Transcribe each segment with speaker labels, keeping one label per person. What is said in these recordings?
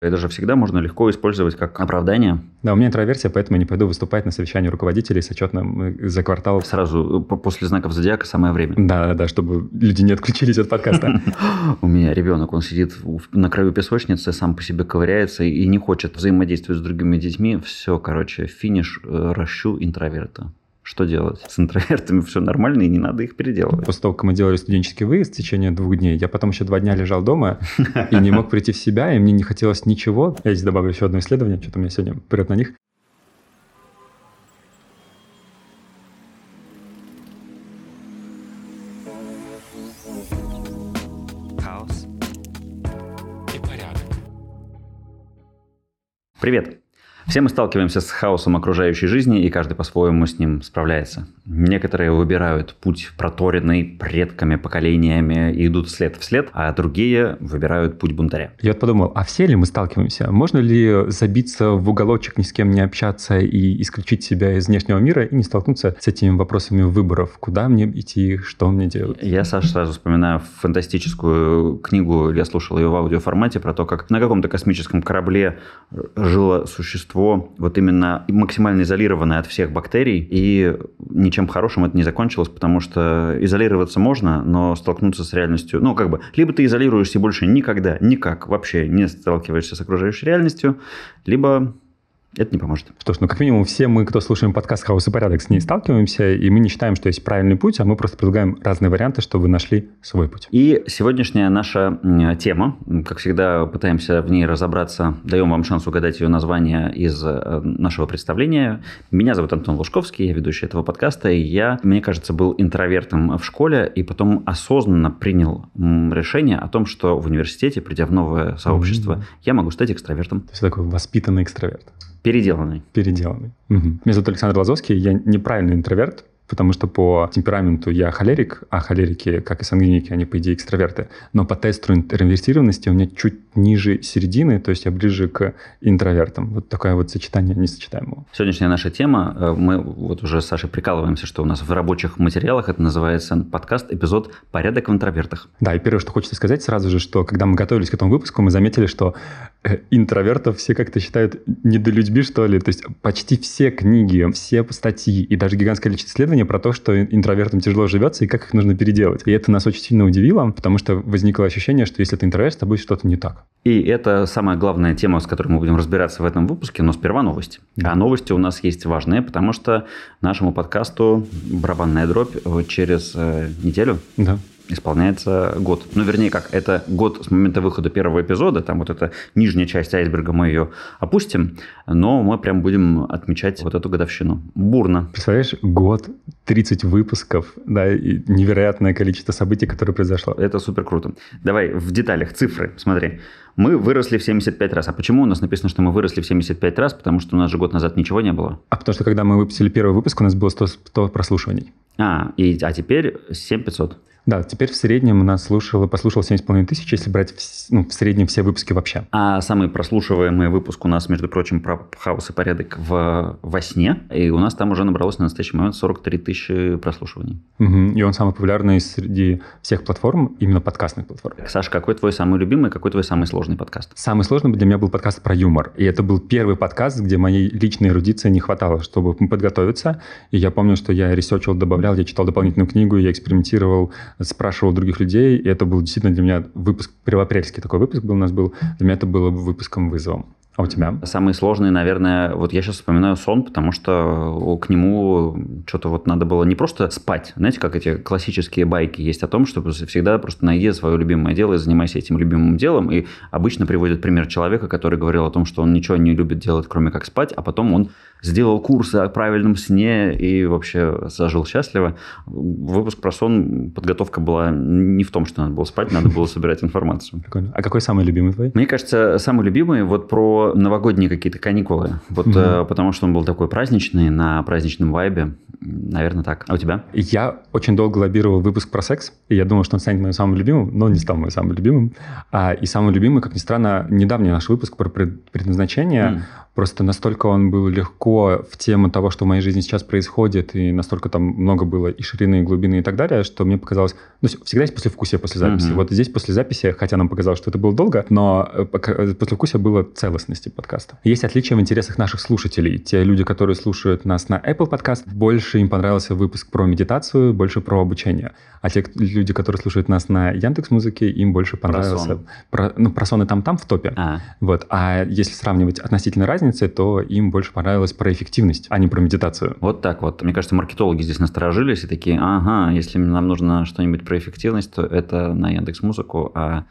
Speaker 1: Это же всегда можно легко использовать как оправдание.
Speaker 2: Да, у меня интроверсия, поэтому я не пойду выступать на совещании руководителей с отчетным э, за квартал.
Speaker 1: Сразу э, после знаков зодиака самое время.
Speaker 2: Да, да, чтобы люди не отключились от подкаста.
Speaker 1: У меня ребенок, он сидит на краю песочницы, сам по себе ковыряется и не хочет взаимодействовать с другими детьми. Все, короче, финиш, э, ращу интроверта что делать? С интровертами все нормально, и не надо их переделывать.
Speaker 2: После того, как мы делали студенческий выезд в течение двух дней, я потом еще два дня лежал дома и не мог прийти в себя, и мне не хотелось ничего. Я здесь добавлю еще одно исследование, что-то у меня сегодня прет на них.
Speaker 1: Привет! Все мы сталкиваемся с хаосом окружающей жизни, и каждый по-своему с ним справляется. Некоторые выбирают путь проторенный предками, поколениями и идут след в след, а другие выбирают путь бунтаря.
Speaker 2: Я вот подумал, а все ли мы сталкиваемся? Можно ли забиться в уголочек, ни с кем не общаться и исключить себя из внешнего мира и не столкнуться с этими вопросами выборов? Куда мне идти, что мне делать?
Speaker 1: Я, Саша, сразу вспоминаю фантастическую книгу, я слушал ее в аудиоформате, про то, как на каком-то космическом корабле жило существо, существо вот именно максимально изолированное от всех бактерий, и ничем хорошим это не закончилось, потому что изолироваться можно, но столкнуться с реальностью, ну, как бы, либо ты изолируешься больше никогда, никак вообще не сталкиваешься с окружающей реальностью, либо это не поможет.
Speaker 2: Что ж, ну как минимум все мы, кто слушаем подкаст «Хаос и порядок», с ней сталкиваемся, и мы не считаем, что есть правильный путь, а мы просто предлагаем разные варианты, чтобы вы нашли свой путь.
Speaker 1: И сегодняшняя наша тема, как всегда пытаемся в ней разобраться, даем вам шанс угадать ее название из э, нашего представления. Меня зовут Антон Лужковский, я ведущий этого подкаста, и я, мне кажется, был интровертом в школе, и потом осознанно принял решение о том, что в университете, придя в новое сообщество, mm-hmm. я могу стать экстравертом.
Speaker 2: То есть такой воспитанный экстраверт.
Speaker 1: Переделанный.
Speaker 2: Переделанный. Угу. Меня зовут Александр Лазовский, я неправильный интроверт, потому что по темпераменту я холерик, а холерики, как и сангвиники, они, по идее, экстраверты. Но по тесту интроверсированности у меня чуть ниже середины, то есть я ближе к интровертам. Вот такое вот сочетание несочетаемого.
Speaker 1: Сегодняшняя наша тема, э, мы вот уже с Сашей прикалываемся, что у нас в рабочих материалах это называется подкаст, эпизод «Порядок в интровертах».
Speaker 2: Да, и первое, что хочется сказать сразу же, что когда мы готовились к этому выпуску, мы заметили, что э, интровертов все как-то считают недолюдьми, что ли. То есть почти все книги, все статьи и даже гигантское количество исследований исследования про то, что интровертам тяжело живется и как их нужно переделать. И это нас очень сильно удивило, потому что возникло ощущение, что если ты интроверт, с тобой что-то не так.
Speaker 1: И это самая главная тема, с которой мы будем разбираться в этом выпуске, но сперва новости. Да. А новости у нас есть важные, потому что нашему подкасту «Барабанная дробь» через э, неделю
Speaker 2: да
Speaker 1: исполняется год. Ну, вернее, как, это год с момента выхода первого эпизода, там вот эта нижняя часть айсберга, мы ее опустим, но мы прям будем отмечать вот эту годовщину. Бурно.
Speaker 2: Представляешь, год, 30 выпусков, да, и невероятное количество событий, которые произошло.
Speaker 1: Это супер круто. Давай в деталях, цифры, смотри. Мы выросли в 75 раз. А почему у нас написано, что мы выросли в 75 раз? Потому что у нас же год назад ничего не было.
Speaker 2: А потому что когда мы выпустили первый выпуск, у нас было 100, 100 прослушиваний.
Speaker 1: А, и, а теперь 7500.
Speaker 2: Да, теперь в среднем у нас слушало, послушал 7,5 тысяч, если брать в, ну, в среднем все выпуски вообще.
Speaker 1: А самый прослушиваемый выпуск у нас, между прочим, про хаос и порядок в, во сне. И у нас там уже набралось на настоящий момент 43 тысячи прослушиваний.
Speaker 2: Угу. И он самый популярный среди всех платформ, именно подкастных платформ.
Speaker 1: Саша, какой твой самый любимый, какой твой самый сложный подкаст?
Speaker 2: Самый сложный для меня был подкаст про юмор. И это был первый подкаст, где моей личной эрудиции не хватало, чтобы подготовиться. И я помню, что я research ил, добавлял, я читал дополнительную книгу, я экспериментировал, спрашивал других людей, и это был действительно для меня выпуск, первоапрельский такой выпуск был у нас был, для меня это было выпуском вызовом. А у тебя?
Speaker 1: Самый сложный, наверное, вот я сейчас вспоминаю сон, потому что к нему что-то вот надо было не просто спать. Знаете, как эти классические байки есть о том, что всегда просто найди свое любимое дело и занимайся этим любимым делом. И обычно приводят пример человека, который говорил о том, что он ничего не любит делать, кроме как спать, а потом он сделал курсы о правильном сне и вообще зажил счастливо. Выпуск про сон, подготовка была не в том, что надо было спать, надо было собирать информацию.
Speaker 2: А какой самый любимый твой?
Speaker 1: Мне кажется, самый любимый вот про новогодние какие-то каникулы. Вот угу. э, потому что он был такой праздничный, на праздничном вайбе. Наверное, так. А у тебя?
Speaker 2: Я очень долго лоббировал выпуск про секс, и я думал, что он станет моим самым любимым, но он не стал моим самым любимым. А, и самым любимым, как ни странно, недавний наш выпуск про предназначение. Mm. Просто настолько он был легко в тему того, что в моей жизни сейчас происходит, и настолько там много было и ширины, и глубины, и так далее, что мне показалось... Ну, всегда есть послевкусие после записи. Mm-hmm. Вот здесь после записи, хотя нам показалось, что это было долго, но э, э, послевкусие было целостности подкаста. Есть отличия в интересах наших слушателей. Те люди, которые слушают нас на Apple Podcast, больше им понравился выпуск про медитацию, больше про обучение. А те люди, которые слушают нас на Яндекс Музыке, им больше понравился... Про, про, ну, про сон и там-там в топе. А. Вот. А если сравнивать относительно разницы, то им больше понравилось про эффективность, а не про медитацию.
Speaker 1: Вот так вот. Мне кажется, маркетологи здесь насторожились и такие, ага, если нам нужно что-нибудь про эффективность, то это на Яндекс Музыку, а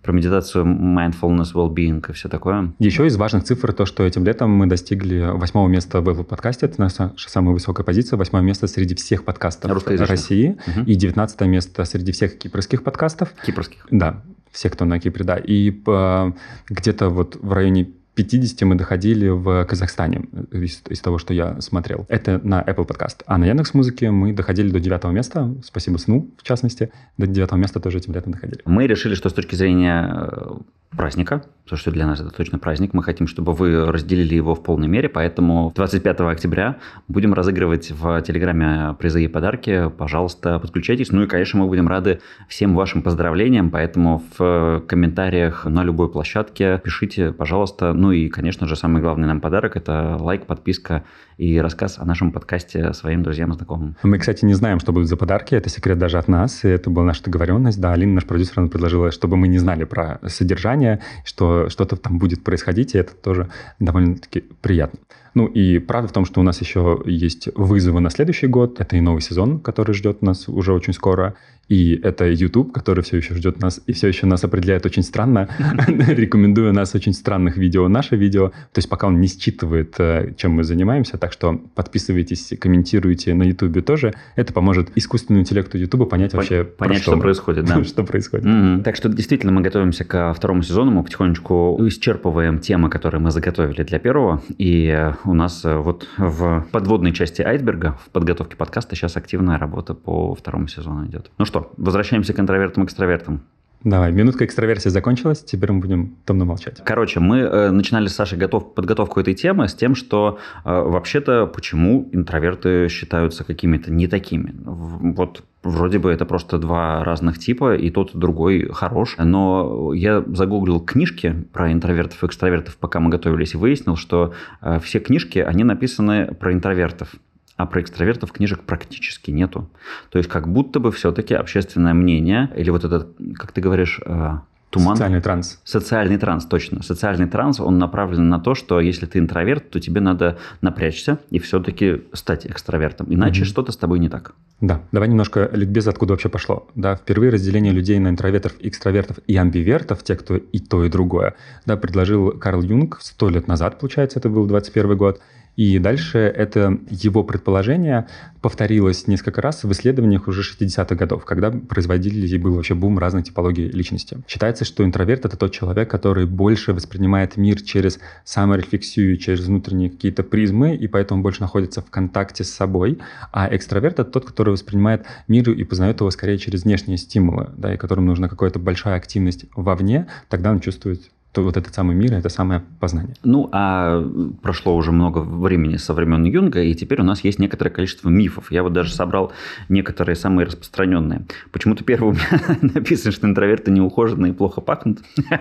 Speaker 1: про медитацию, mindfulness, well-being и все такое.
Speaker 2: Еще из важных цифр то, что этим летом мы достигли восьмого места в Apple подкасте. Это наша самая высокая позиция. Восьмое место среди всех подкастов России. Угу. И девятнадцатое место среди всех кипрских подкастов.
Speaker 1: Кипрских?
Speaker 2: Да, все, кто на Кипре, да. И по, где-то вот в районе 50 мы доходили в Казахстане из, из того, что я смотрел. Это на Apple Podcast. А на Яндекс Музыке мы доходили до девятого места. Спасибо сну, в частности. До девятого места тоже этим летом доходили.
Speaker 1: Мы решили, что с точки зрения э, праздника, потому что для нас это точно праздник. Мы хотим, чтобы вы разделили его в полной мере, поэтому 25 октября будем разыгрывать в Телеграме призы и подарки. Пожалуйста, подключайтесь. Ну и, конечно, мы будем рады всем вашим поздравлениям, поэтому в комментариях на любой площадке пишите, пожалуйста. Ну и, конечно же, самый главный нам подарок – это лайк, подписка и рассказ о нашем подкасте своим друзьям и знакомым.
Speaker 2: Мы, кстати, не знаем, что будут за подарки. Это секрет даже от нас. И это была наша договоренность. Да, Алина, наш продюсер, она предложила, чтобы мы не знали про содержание, что что-то там будет происходить, и это тоже довольно-таки приятно. Ну и правда в том, что у нас еще есть вызовы на следующий год. Это и новый сезон, который ждет нас уже очень скоро. И это YouTube, который все еще ждет нас и все еще нас определяет очень странно, рекомендуя нас очень странных видео, наше видео. То есть пока он не считывает, э, чем мы занимаемся. Так что подписывайтесь, комментируйте на YouTube тоже. Это поможет искусственному интеллекту YouTube понять вообще,
Speaker 1: понять, что, что происходит. Да.
Speaker 2: что происходит.
Speaker 1: Mm-hmm. Так что действительно мы готовимся ко второму сезону. Мы потихонечку исчерпываем темы, которые мы заготовили для первого. И э, у нас э, вот в подводной части айсберга, в подготовке подкаста сейчас активная работа по второму сезону идет. Ну что, возвращаемся к интровертам-экстравертам.
Speaker 2: Давай, минутка экстраверсии закончилась, теперь мы будем томно молчать.
Speaker 1: Короче, мы э, начинали с Сашей готов, подготовку этой темы с тем, что э, вообще-то почему интроверты считаются какими-то не такими. Вот Вроде бы это просто два разных типа, и тот, и другой хорош. Но я загуглил книжки про интровертов и экстравертов, пока мы готовились, и выяснил, что э, все книжки, они написаны про интровертов а про экстравертов книжек практически нету. То есть как будто бы все-таки общественное мнение, или вот этот, как ты говоришь, э, Туман.
Speaker 2: Социальный транс.
Speaker 1: Социальный транс, точно. Социальный транс, он направлен на то, что если ты интроверт, то тебе надо напрячься и все-таки стать экстравертом. Иначе угу. что-то с тобой не так.
Speaker 2: Да, давай немножко ликбез, откуда вообще пошло. Да, впервые разделение людей на интровертов, экстравертов и амбивертов, те, кто и то, и другое, да, предложил Карл Юнг сто лет назад, получается, это был 21 год. И дальше это его предположение повторилось несколько раз в исследованиях уже 60-х годов, когда производили и был вообще бум разных типологий личности. Считается, что интроверт — это тот человек, который больше воспринимает мир через саморефлексию, через внутренние какие-то призмы, и поэтому больше находится в контакте с собой. А экстраверт — это тот, который воспринимает мир и познает его скорее через внешние стимулы, да, и которому нужна какая-то большая активность вовне, тогда он чувствует то вот этот самый мир – это самое познание.
Speaker 1: Ну, а прошло уже много времени со времен Юнга, и теперь у нас есть некоторое количество мифов. Я вот даже собрал некоторые самые распространенные. Почему-то первым написано, что интроверты неухоженные и плохо пахнут.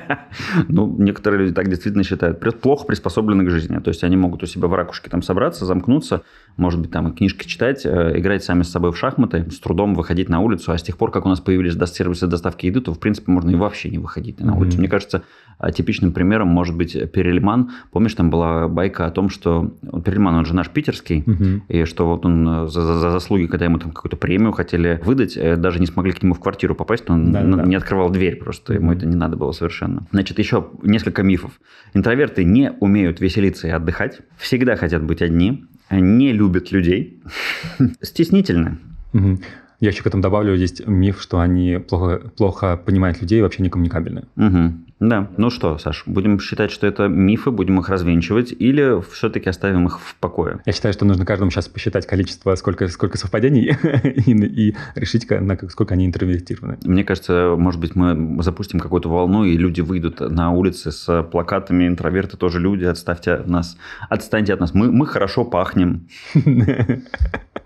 Speaker 1: ну, некоторые люди так действительно считают. Плохо приспособлены к жизни. То есть они могут у себя в ракушке там собраться, замкнуться, может быть, там и книжки читать, э, играть сами с собой в шахматы, с трудом выходить на улицу. А с тех пор, как у нас появились сервисы доставки еды, то, в принципе, можно и вообще не выходить на улицу. Мне кажется, типичным примером может быть Перельман. Помнишь, там была байка о том, что Перельман, он же наш питерский, угу. и что вот он э, за, за заслуги, когда ему там какую-то премию хотели выдать, э, даже не смогли к нему в квартиру попасть, он да, да. не открывал дверь просто, ему это не надо было совершенно. Значит, еще несколько мифов. Интроверты не умеют веселиться и отдыхать, всегда хотят быть одни, не любят людей, стеснительны.
Speaker 2: Угу. Я еще к этому добавлю, есть миф, что они плохо, плохо понимают людей и вообще не коммуникабельны.
Speaker 1: Угу. Да, ну что, Саш, будем считать, что это мифы, будем их развенчивать, или все-таки оставим их в покое?
Speaker 2: Я считаю, что нужно каждому сейчас посчитать количество, сколько, сколько совпадений, и, и решить, на сколько они интерпретированы.
Speaker 1: Мне кажется, может быть, мы запустим какую-то волну, и люди выйдут на улицы с плакатами «Интроверты тоже люди, отставьте от нас, отстаньте от нас, мы, мы хорошо пахнем».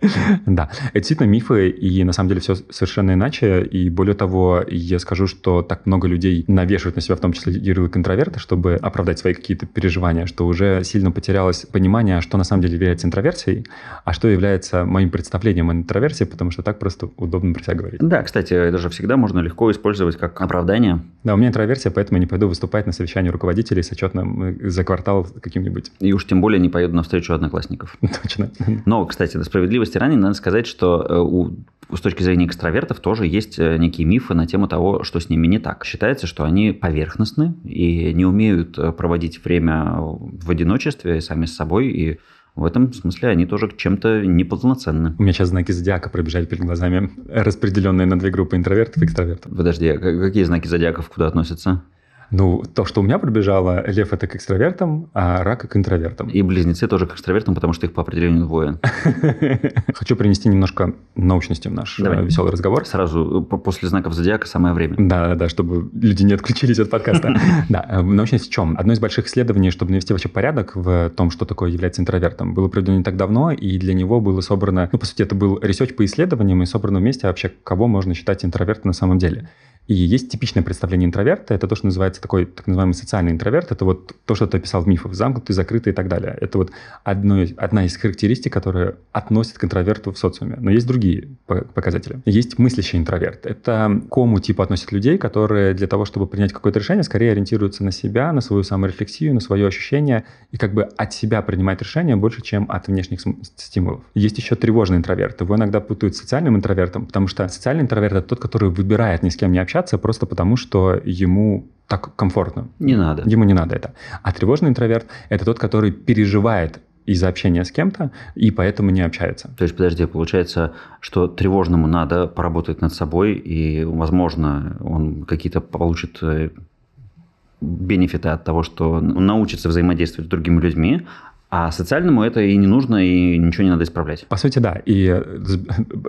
Speaker 2: Да, это действительно мифы, и на самом деле все совершенно иначе. И более того, я скажу, что так много людей навешивают на себя, в том числе ярлык интроверта, чтобы оправдать свои какие-то переживания, что уже сильно потерялось понимание, что на самом деле является интроверсией, а что является моим представлением о интроверсии, потому что так просто удобно про себя говорить.
Speaker 1: Да, кстати, это же всегда можно легко использовать как оправдание.
Speaker 2: Да, у меня интроверсия, поэтому я не пойду выступать на совещании руководителей с отчетным э, за квартал каким-нибудь.
Speaker 1: И уж тем более не поеду на встречу одноклассников.
Speaker 2: Точно.
Speaker 1: Но, кстати, до справедливости ранее надо сказать, что э, у с точки зрения экстравертов тоже есть э, некие мифы на тему того, что с ними не так. Считается, что они поверхностны и не умеют проводить время в одиночестве сами с собой, и в этом смысле они тоже чем-то неполноценны.
Speaker 2: У меня сейчас знаки зодиака пробежали перед глазами, распределенные на две группы интровертов и экстравертов.
Speaker 1: Подожди, а какие знаки зодиаков куда относятся?
Speaker 2: Ну, то, что у меня пробежало, лев это к экстравертам, а рак к интровертам.
Speaker 1: И близнецы тоже к экстравертам, потому что их по определению двое.
Speaker 2: Хочу принести немножко научности в наш Давай. Э, веселый разговор.
Speaker 1: Сразу э, после знаков зодиака самое время.
Speaker 2: Да, да, чтобы люди не отключились от подкаста. Да, э, научность в чем? Одно из больших исследований, чтобы навести вообще порядок в том, что такое является интровертом, было проведено не так давно, и для него было собрано, ну, по сути, это был research по исследованиям, и собрано вместе вообще, кого можно считать интровертом на самом деле. И есть типичное представление интроверта, это то, что называется такой так называемый социальный интроверт, это вот то, что ты описал в мифах, замкнутый, закрытый и так далее. Это вот одно, одна из характеристик, которая относит к интроверту в социуме. Но есть другие показатели. Есть мыслящий интроверт. Это кому типу относят людей, которые для того, чтобы принять какое-то решение, скорее ориентируются на себя, на свою саморефлексию, на свое ощущение, и как бы от себя принимать решения больше, чем от внешних стимулов. Есть еще тревожный интроверт. Его иногда путают с социальным интровертом, потому что социальный интроверт — это тот, который выбирает ни с кем не общаться просто потому, что ему так комфортно.
Speaker 1: Не надо.
Speaker 2: Ему не надо это. А тревожный интроверт – это тот, который переживает из-за общения с кем-то, и поэтому не общается.
Speaker 1: То есть, подожди, получается, что тревожному надо поработать над собой, и, возможно, он какие-то получит э, бенефиты от того, что он научится взаимодействовать с другими людьми, а социальному это и не нужно, и ничего не надо исправлять.
Speaker 2: По сути, да. И э,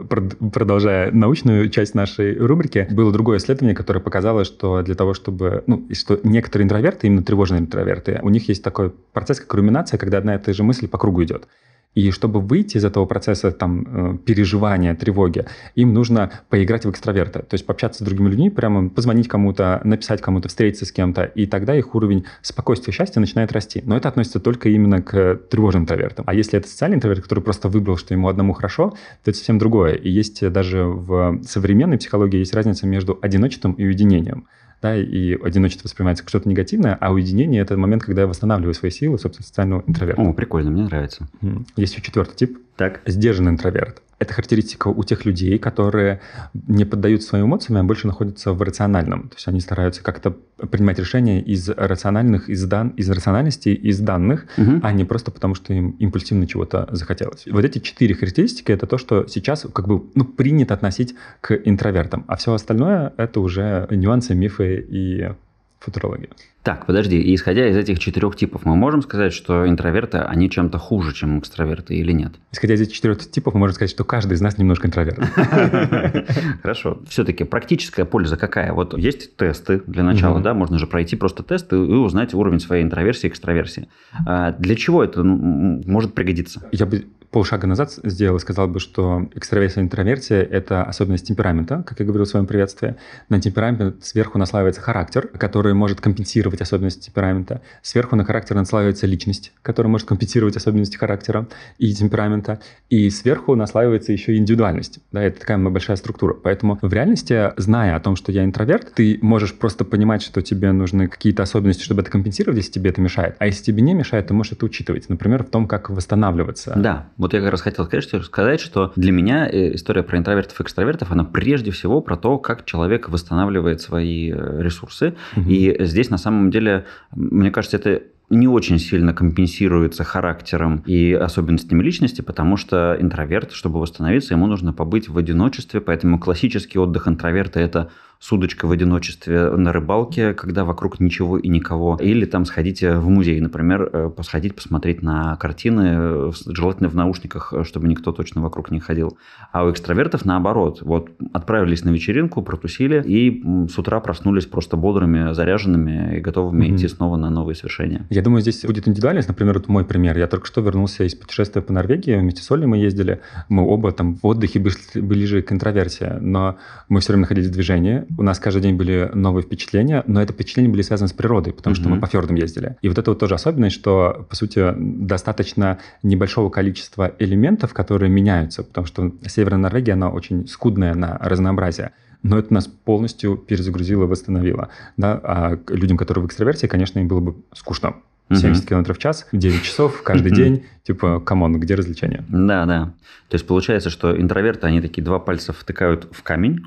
Speaker 2: продолжая научную часть нашей рубрики, было другое исследование, которое показало, что для того, чтобы... Ну, что некоторые интроверты, именно тревожные интроверты, у них есть такой процесс, как руминация, когда одна и та же мысль по кругу идет. И чтобы выйти из этого процесса там, э, переживания, тревоги, им нужно поиграть в экстраверта. То есть пообщаться с другими людьми, прямо позвонить кому-то, написать кому-то, встретиться с кем-то. И тогда их уровень спокойствия и счастья начинает расти. Но это относится только именно к тревожным интровертам. А если это социальный интроверт, который просто выбрал, что ему одному хорошо, то это совсем другое. И есть даже в современной психологии есть разница между одиночеством и уединением да, и одиночество воспринимается как что-то негативное, а уединение – это момент, когда я восстанавливаю свои силы, собственно, социального интроверта.
Speaker 1: О, прикольно, мне нравится.
Speaker 2: Есть еще четвертый тип.
Speaker 1: Так.
Speaker 2: Сдержанный интроверт. Это характеристика у тех людей, которые не поддаются своим эмоциям, а больше находятся в рациональном. То есть они стараются как-то принимать решения из рациональных, из, дан, из рациональности, из данных, угу. а не просто потому, что им импульсивно чего-то захотелось. Вот эти четыре характеристики – это то, что сейчас как бы ну, принято относить к интровертам. А все остальное – это уже нюансы, мифы и футурология.
Speaker 1: Так, подожди, и исходя из этих четырех типов, мы можем сказать, что интроверты, они чем-то хуже, чем экстраверты или нет?
Speaker 2: Исходя из этих четырех типов, мы можем сказать, что каждый из нас немножко интроверт.
Speaker 1: Хорошо. Все-таки практическая польза какая? Вот есть тесты для начала, да, можно же пройти просто тесты и узнать уровень своей интроверсии и экстраверсии. А для чего это может пригодиться?
Speaker 2: Я бы полшага назад сделал и сказал бы, что экстраверсия и интроверсия – это особенность темперамента, как я говорил в своем приветствии. На темперамент сверху наслаивается характер, который может компенсировать особенности темперамента. Сверху на характер наслаивается личность, которая может компенсировать особенности характера и темперамента. И сверху наслаивается еще индивидуальность. Да, это такая большая структура. Поэтому в реальности, зная о том, что я интроверт, ты можешь просто понимать, что тебе нужны какие-то особенности, чтобы это компенсировать, если тебе это мешает. А если тебе не мешает, ты можешь это учитывать. Например, в том, как восстанавливаться.
Speaker 1: Да, вот я как раз хотел сказать, сказать, что для меня э, история про интровертов и экстравертов, она прежде всего про то, как человек восстанавливает свои э, ресурсы. Угу. И здесь на самом деле, мне кажется, это не очень сильно компенсируется характером и особенностями личности, потому что интроверт, чтобы восстановиться, ему нужно побыть в одиночестве, поэтому классический отдых интроверта – это с удочкой в одиночестве на рыбалке, когда вокруг ничего и никого. Или там сходите в музей, например, э, посходить, посмотреть на картины, желательно в наушниках, чтобы никто точно вокруг не ходил. А у экстравертов наоборот. Вот отправились на вечеринку, протусили и с утра проснулись просто бодрыми, заряженными и готовыми mm-hmm. идти снова на новые свершения.
Speaker 2: Я думаю, здесь будет индивидуальность. Например, вот мой пример. Я только что вернулся из путешествия по Норвегии. Вместе с Олей мы ездили. Мы оба там в отдыхе были ближе к интроверсии. Но мы все время находились в движении. У нас каждый день были новые впечатления. Но это впечатления были связаны с природой, потому mm-hmm. что мы по фьордам ездили. И вот это вот тоже особенность, что, по сути, достаточно небольшого количества элементов, которые меняются. Потому что Северная Норвегия, она очень скудная на разнообразие но это нас полностью перезагрузило, восстановило. Да? А людям, которые в экстраверсии, конечно, им было бы скучно. 70 км в час, 9 часов каждый день. Типа, come on, где развлечения?
Speaker 1: Да, да. То есть получается, что интроверты, они такие два пальца втыкают в камень,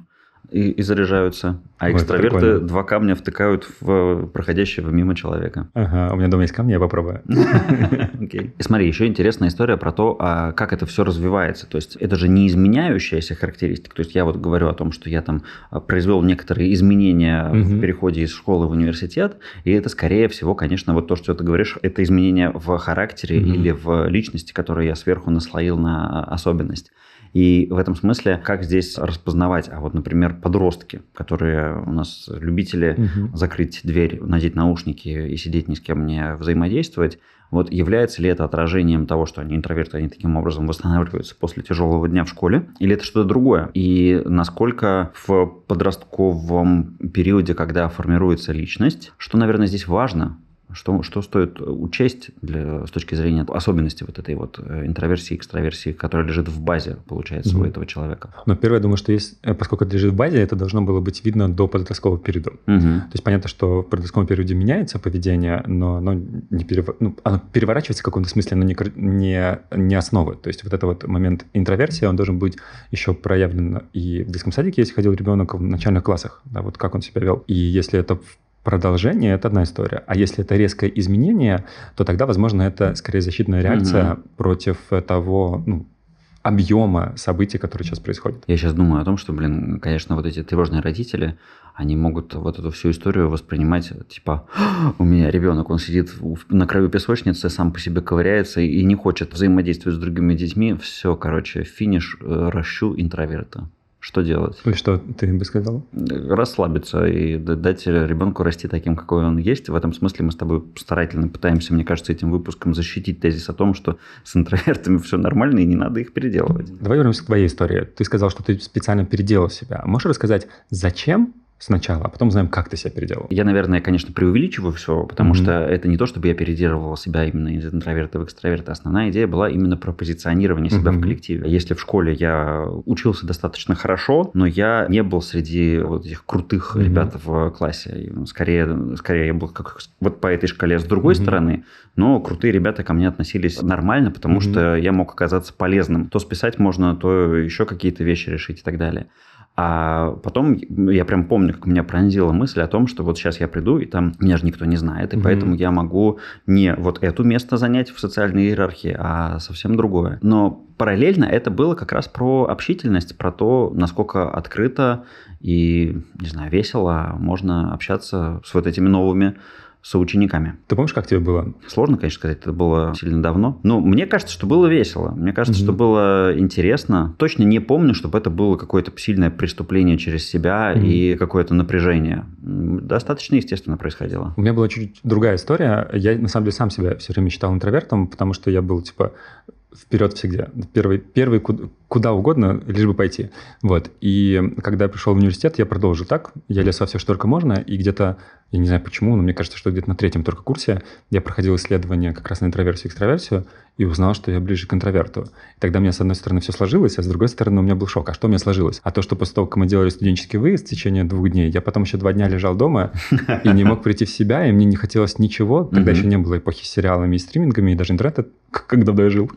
Speaker 1: и, и заряжаются. А Ой, экстраверты два камня втыкают в проходящего мимо человека.
Speaker 2: Ага, у меня дома есть камни, я попробую.
Speaker 1: Окей. И смотри, еще интересная история про то, а как это все развивается. То есть это же не изменяющаяся характеристика. То есть я вот говорю о том, что я там а, произвел некоторые изменения в переходе из школы в университет, и это скорее всего, конечно, вот то, что ты говоришь, это изменение в характере или в личности, которую я сверху наслоил на особенность. И в этом смысле, как здесь распознавать, а вот, например, подростки, которые у нас любители угу. закрыть дверь, надеть наушники и сидеть ни с кем не взаимодействовать, вот является ли это отражением того, что они интроверты, они таким образом восстанавливаются после тяжелого дня в школе, или это что-то другое? И насколько в подростковом периоде, когда формируется личность, что, наверное, здесь важно, что, что стоит учесть для, с точки зрения особенности вот этой вот э, интроверсии, экстраверсии, которая лежит в базе, получается, mm-hmm. у этого человека?
Speaker 2: Но первое, я думаю, что есть, э, поскольку это лежит в базе, это должно было быть видно до подросткового периода. Mm-hmm. То есть понятно, что в подростковом периоде меняется поведение, но оно, не перев... ну, оно переворачивается в каком-то смысле, но не, не, не основы. То есть вот этот вот момент интроверсии, он должен быть еще проявлен и в детском садике, если ходил ребенок в начальных классах, да, вот как он себя вел. И если это в продолжение – это одна история. А если это резкое изменение, то тогда, возможно, это скорее защитная реакция угу. против того ну, объема событий, которые сейчас происходят.
Speaker 1: Я сейчас думаю о том, что, блин, конечно, вот эти тревожные родители, они могут вот эту всю историю воспринимать, типа, у меня ребенок, он сидит на краю песочницы, сам по себе ковыряется и не хочет взаимодействовать с другими детьми. Все, короче, финиш, э, ращу интроверта. Что делать?
Speaker 2: И что ты бы сказал?
Speaker 1: Расслабиться и дать ребенку расти таким, какой он есть. В этом смысле мы с тобой старательно пытаемся, мне кажется, этим выпуском защитить тезис о том, что с интровертами все нормально и не надо их переделывать.
Speaker 2: Давай вернемся к твоей истории. Ты сказал, что ты специально переделал себя. Можешь рассказать, зачем сначала, а потом знаем, как ты себя переделал.
Speaker 1: Я, наверное, конечно, преувеличиваю все, потому mm-hmm. что это не то, чтобы я переделывал себя именно из интроверта в экстраверта. Основная идея была именно про позиционирование себя mm-hmm. в коллективе. Если в школе я учился достаточно хорошо, но я не был среди вот этих крутых mm-hmm. ребят в классе. Скорее, скорее я был как вот по этой шкале с другой mm-hmm. стороны, но крутые ребята ко мне относились нормально, потому mm-hmm. что я мог оказаться полезным. То списать можно, то еще какие-то вещи решить и так далее. А потом я прям помню, как меня пронзила мысль о том, что вот сейчас я приду, и там меня же никто не знает, и mm-hmm. поэтому я могу не вот это место занять в социальной иерархии, а совсем другое. Но параллельно это было как раз про общительность, про то, насколько открыто и, не знаю, весело можно общаться с вот этими новыми соучениками.
Speaker 2: Ты помнишь, как тебе было?
Speaker 1: Сложно, конечно, сказать, это было сильно давно. Но мне кажется, что было весело. Мне кажется, mm-hmm. что было интересно. Точно не помню, чтобы это было какое-то сильное преступление через себя mm-hmm. и какое-то напряжение. Достаточно естественно происходило.
Speaker 2: У меня была чуть-чуть другая история. Я, на самом деле, сам себя все время считал интровертом, потому что я был, типа, вперед всегда. Первый, первый куда угодно, лишь бы пойти. Вот. И когда я пришел в университет, я продолжил так. Я лез во все, что только можно. И где-то, я не знаю почему, но мне кажется, что где-то на третьем только курсе я проходил исследование как раз на интроверсию и экстраверсию и узнал, что я ближе к интроверту. И тогда у меня, с одной стороны, все сложилось, а с другой стороны, у меня был шок. А что у меня сложилось? А то, что после того, как мы делали студенческий выезд в течение двух дней, я потом еще два дня лежал дома и не мог прийти в себя, и мне не хотелось ничего. Тогда еще не было эпохи с сериалами и стримингами, и даже интернета, когда я жил.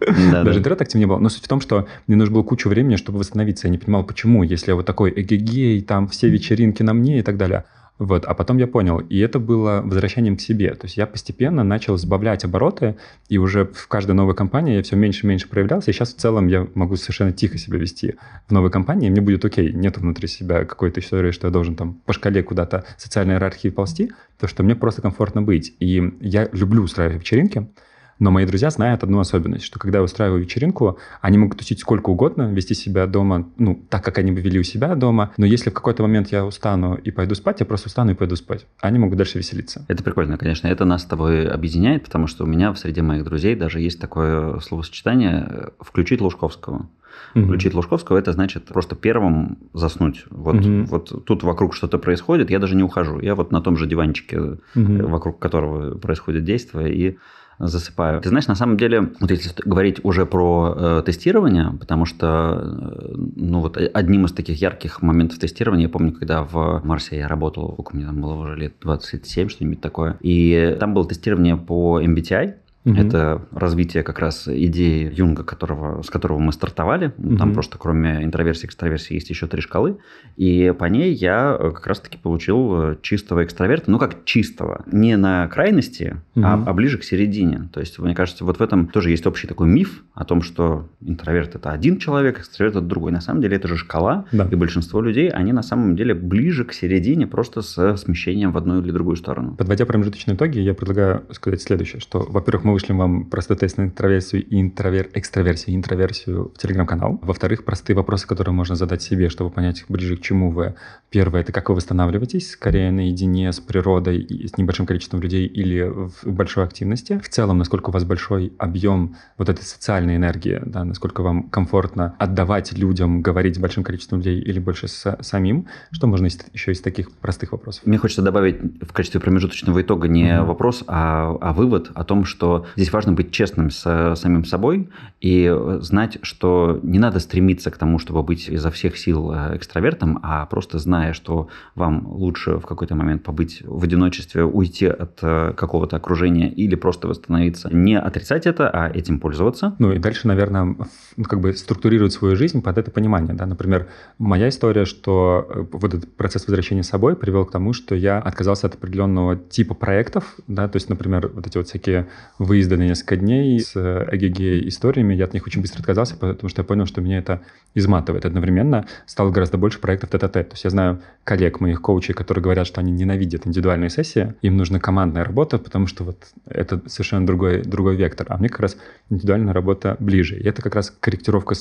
Speaker 2: Даже интернет актив не было. Но суть в том, что мне нужно было кучу времени, чтобы восстановиться. Я не понимал, почему, если я вот такой эгегей, там все вечеринки на мне и так далее. Вот, а потом я понял, и это было возвращением к себе. То есть я постепенно начал сбавлять обороты, и уже в каждой новой компании я все меньше и меньше проявлялся, и сейчас в целом я могу совершенно тихо себя вести в новой компании, мне будет окей, нет внутри себя какой-то истории, что я должен там по шкале куда-то социальной иерархии ползти, то что мне просто комфортно быть. И я люблю устраивать вечеринки, но мои друзья знают одну особенность, что когда я устраиваю вечеринку, они могут тусить сколько угодно, вести себя дома, ну, так, как они бы вели у себя дома. Но если в какой-то момент я устану и пойду спать, я просто устану и пойду спать. Они могут дальше веселиться.
Speaker 1: Это прикольно, конечно. Это нас с тобой объединяет, потому что у меня в среде моих друзей даже есть такое словосочетание э, «включить Лужковского». Угу. Включить Лужковского это значит просто первым заснуть. Вот, угу. вот тут вокруг что-то происходит, я даже не ухожу. Я вот на том же диванчике, угу. вокруг которого происходит действие, и засыпаю. Ты знаешь, на самом деле, вот если говорить уже про э, тестирование, потому что, э, ну вот одним из таких ярких моментов тестирования, я помню, когда в Марсе я работал, сколько мне там было уже лет 27, что-нибудь такое, и там было тестирование по MBTI, Угу. Это развитие как раз идеи Юнга, которого, с которого мы стартовали. Угу. Там просто кроме интроверсии и экстраверсии есть еще три шкалы. И по ней я э, как раз-таки получил э, чистого экстраверта. Ну, как чистого. Не на крайности, угу. а, а ближе к середине. То есть, мне кажется, вот в этом тоже есть общий такой миф о том, что интроверт – это один человек, экстраверт – это другой. На самом деле это же шкала. Да. И большинство людей, они на самом деле ближе к середине, просто с смещением в одну или другую сторону.
Speaker 2: Подводя промежуточные итоги, я предлагаю сказать следующее, что, во-первых, мы вышлем вам простой тест на интроверсию и интровер... экстраверсию и интроверсию в телеграм-канал. Во-вторых, простые вопросы, которые можно задать себе, чтобы понять ближе к чему вы. Первое, это как вы восстанавливаетесь, скорее наедине с природой и с небольшим количеством людей или в большой активности. В целом, насколько у вас большой объем вот этой социальной энергии, да, насколько вам комфортно отдавать людям, говорить с большим количеством людей или больше с самим. Что можно еще из таких простых вопросов?
Speaker 1: Мне хочется добавить в качестве промежуточного итога не mm-hmm. вопрос, а, а вывод о том, что Здесь важно быть честным с самим собой и знать, что не надо стремиться к тому, чтобы быть изо всех сил э, экстравертом, а просто зная, что вам лучше в какой-то момент побыть в одиночестве, уйти от э, какого-то окружения или просто восстановиться. Не отрицать это, а этим пользоваться.
Speaker 2: Ну и дальше, наверное, ну, как бы структурировать свою жизнь под это понимание. Да? Например, моя история, что э, вот этот процесс возвращения с собой привел к тому, что я отказался от определенного типа проектов, да, то есть, например, вот эти вот всякие выезда на несколько дней с эгеге историями, я от них очень быстро отказался, потому что я понял, что меня это изматывает. Одновременно стало гораздо больше проектов тет То есть я знаю коллег моих коучей, которые говорят, что они ненавидят индивидуальные сессии, им нужна командная работа, потому что вот это совершенно другой, другой вектор. А мне как раз индивидуальная работа ближе. И это как раз корректировка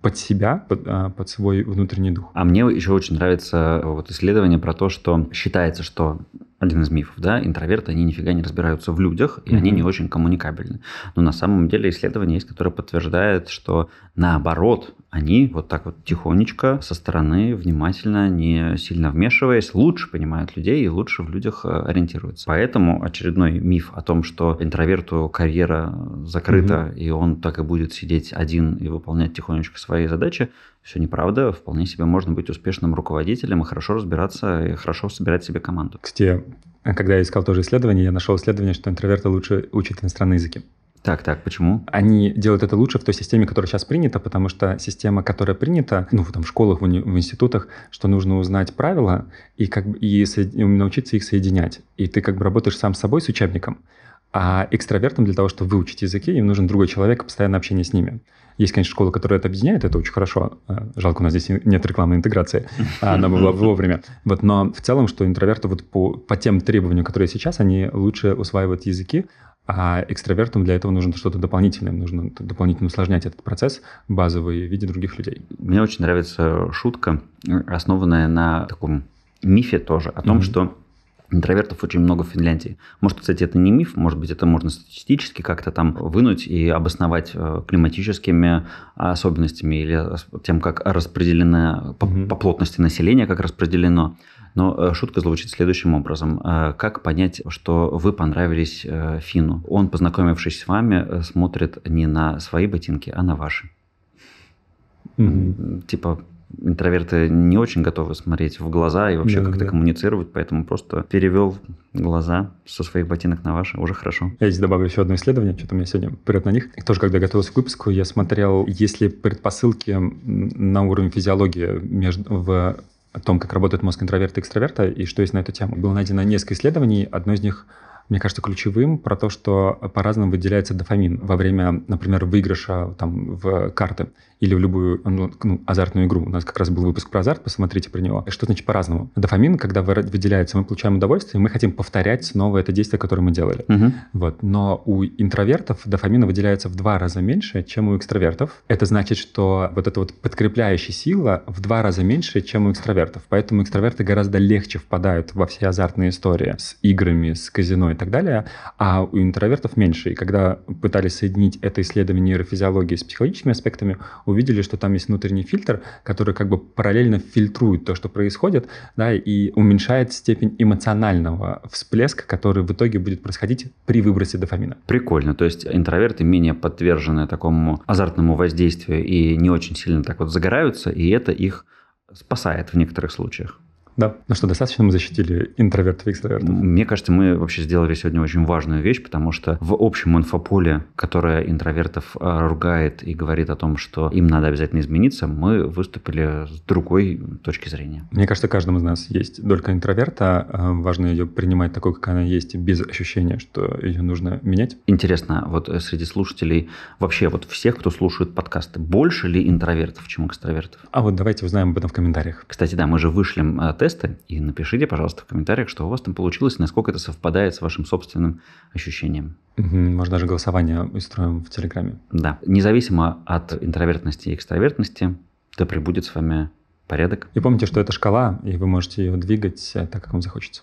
Speaker 2: под себя, под, а, под свой внутренний дух.
Speaker 1: А мне еще очень нравится вот исследование про то, что считается, что один из мифов, да, интроверты, они нифига не разбираются в людях, и mm-hmm. они не очень коммуникабельны. Но на самом деле исследование есть, которое подтверждает, что наоборот, они вот так вот тихонечко со стороны, внимательно, не сильно вмешиваясь, лучше понимают людей и лучше в людях э, ориентируются. Поэтому очередной миф о том, что интроверту карьера закрыта, mm-hmm. и он так и будет сидеть один и выполнять тихонечко свои задачи, все неправда. Вполне себе можно быть успешным руководителем и хорошо разбираться, и хорошо собирать себе команду.
Speaker 2: Кстати, когда я искал тоже исследование, я нашел исследование, что интроверты лучше учат иностранные языки.
Speaker 1: Так, так, почему?
Speaker 2: Они делают это лучше в той системе, которая сейчас принята, потому что система, которая принята, ну, там, в школах, в, уни- в институтах, что нужно узнать правила и, как бы, и, со- и научиться их соединять. И ты как бы работаешь сам с собой, с учебником. А экстравертам для того, чтобы выучить языки, им нужен другой человек, постоянное общение с ними. Есть, конечно, школа, которая это объединяет, это очень хорошо. Э, жалко, у нас здесь нет рекламной интеграции, а она была вовремя. Вот, но в целом, что интроверты вот по, по тем требованиям, которые сейчас, они лучше усваивают языки, а экстравертам для этого нужно что-то дополнительное, нужно дополнительно усложнять этот процесс базовый в виде других людей.
Speaker 1: Мне очень нравится шутка, основанная на таком мифе тоже, о том, mm-hmm. что Интровертов очень много в Финляндии. Может, кстати, это не миф, может быть, это можно статистически как-то там вынуть и обосновать э, климатическими особенностями или тем, как распределено по, по плотности населения, как распределено. Но э, шутка звучит следующим образом. Э, как понять, что вы понравились Фину? Он, познакомившись с вами, смотрит не на свои ботинки, а на ваши. Угу. Типа, интроверты не очень готовы смотреть в глаза и вообще да, как-то да. коммуницировать, поэтому просто перевел глаза со своих ботинок на ваши, уже хорошо.
Speaker 2: Я здесь добавлю еще одно исследование, что-то меня сегодня вперед на них. Тоже, когда готовился к выпуску, я смотрел, есть ли предпосылки на уровне физиологии между, в о том, как работает мозг интроверта и экстраверта, и что есть на эту тему. Было найдено несколько исследований. Одно из них мне кажется, ключевым про то, что по-разному выделяется дофамин во время, например, выигрыша там, в карты или в любую ну, ну, азартную игру. У нас как раз был выпуск про азарт, посмотрите про него. Что значит по-разному? Дофамин, когда выделяется, мы получаем удовольствие, мы хотим повторять снова это действие, которое мы делали. Угу. Вот. Но у интровертов дофамина выделяется в два раза меньше, чем у экстравертов. Это значит, что вот эта вот подкрепляющая сила в два раза меньше, чем у экстравертов. Поэтому экстраверты гораздо легче впадают во все азартные истории с играми, с казино и так далее, а у интровертов меньше. И когда пытались соединить это исследование нейрофизиологии с психологическими аспектами, увидели, что там есть внутренний фильтр, который как бы параллельно фильтрует то, что происходит, да, и уменьшает степень эмоционального всплеска, который в итоге будет происходить при выбросе дофамина.
Speaker 1: Прикольно. То есть интроверты менее подвержены такому азартному воздействию и не очень сильно так вот загораются, и это их спасает в некоторых случаях.
Speaker 2: Да. Ну что, достаточно мы защитили интровертов и экстравертов?
Speaker 1: Мне кажется, мы вообще сделали сегодня очень важную вещь, потому что в общем инфополе, которое интровертов а, ругает и говорит о том, что им надо обязательно измениться, мы выступили с другой точки зрения.
Speaker 2: Мне кажется, каждому из нас есть долька интроверта. А, важно ее принимать такой, как она есть, без ощущения, что ее нужно менять.
Speaker 1: Интересно, вот среди слушателей, вообще вот всех, кто слушает подкасты, больше ли интровертов, чем экстравертов?
Speaker 2: А вот давайте узнаем об этом в комментариях.
Speaker 1: Кстати, да, мы же вышлем а, тесты, и напишите, пожалуйста, в комментариях, что у вас там получилось, насколько это совпадает с вашим собственным ощущением.
Speaker 2: Угу, может, даже голосование устроим в Телеграме.
Speaker 1: Да. Независимо от интровертности и экстравертности, да пребудет с вами порядок.
Speaker 2: И помните, что это шкала, и вы можете ее двигать так, как вам захочется.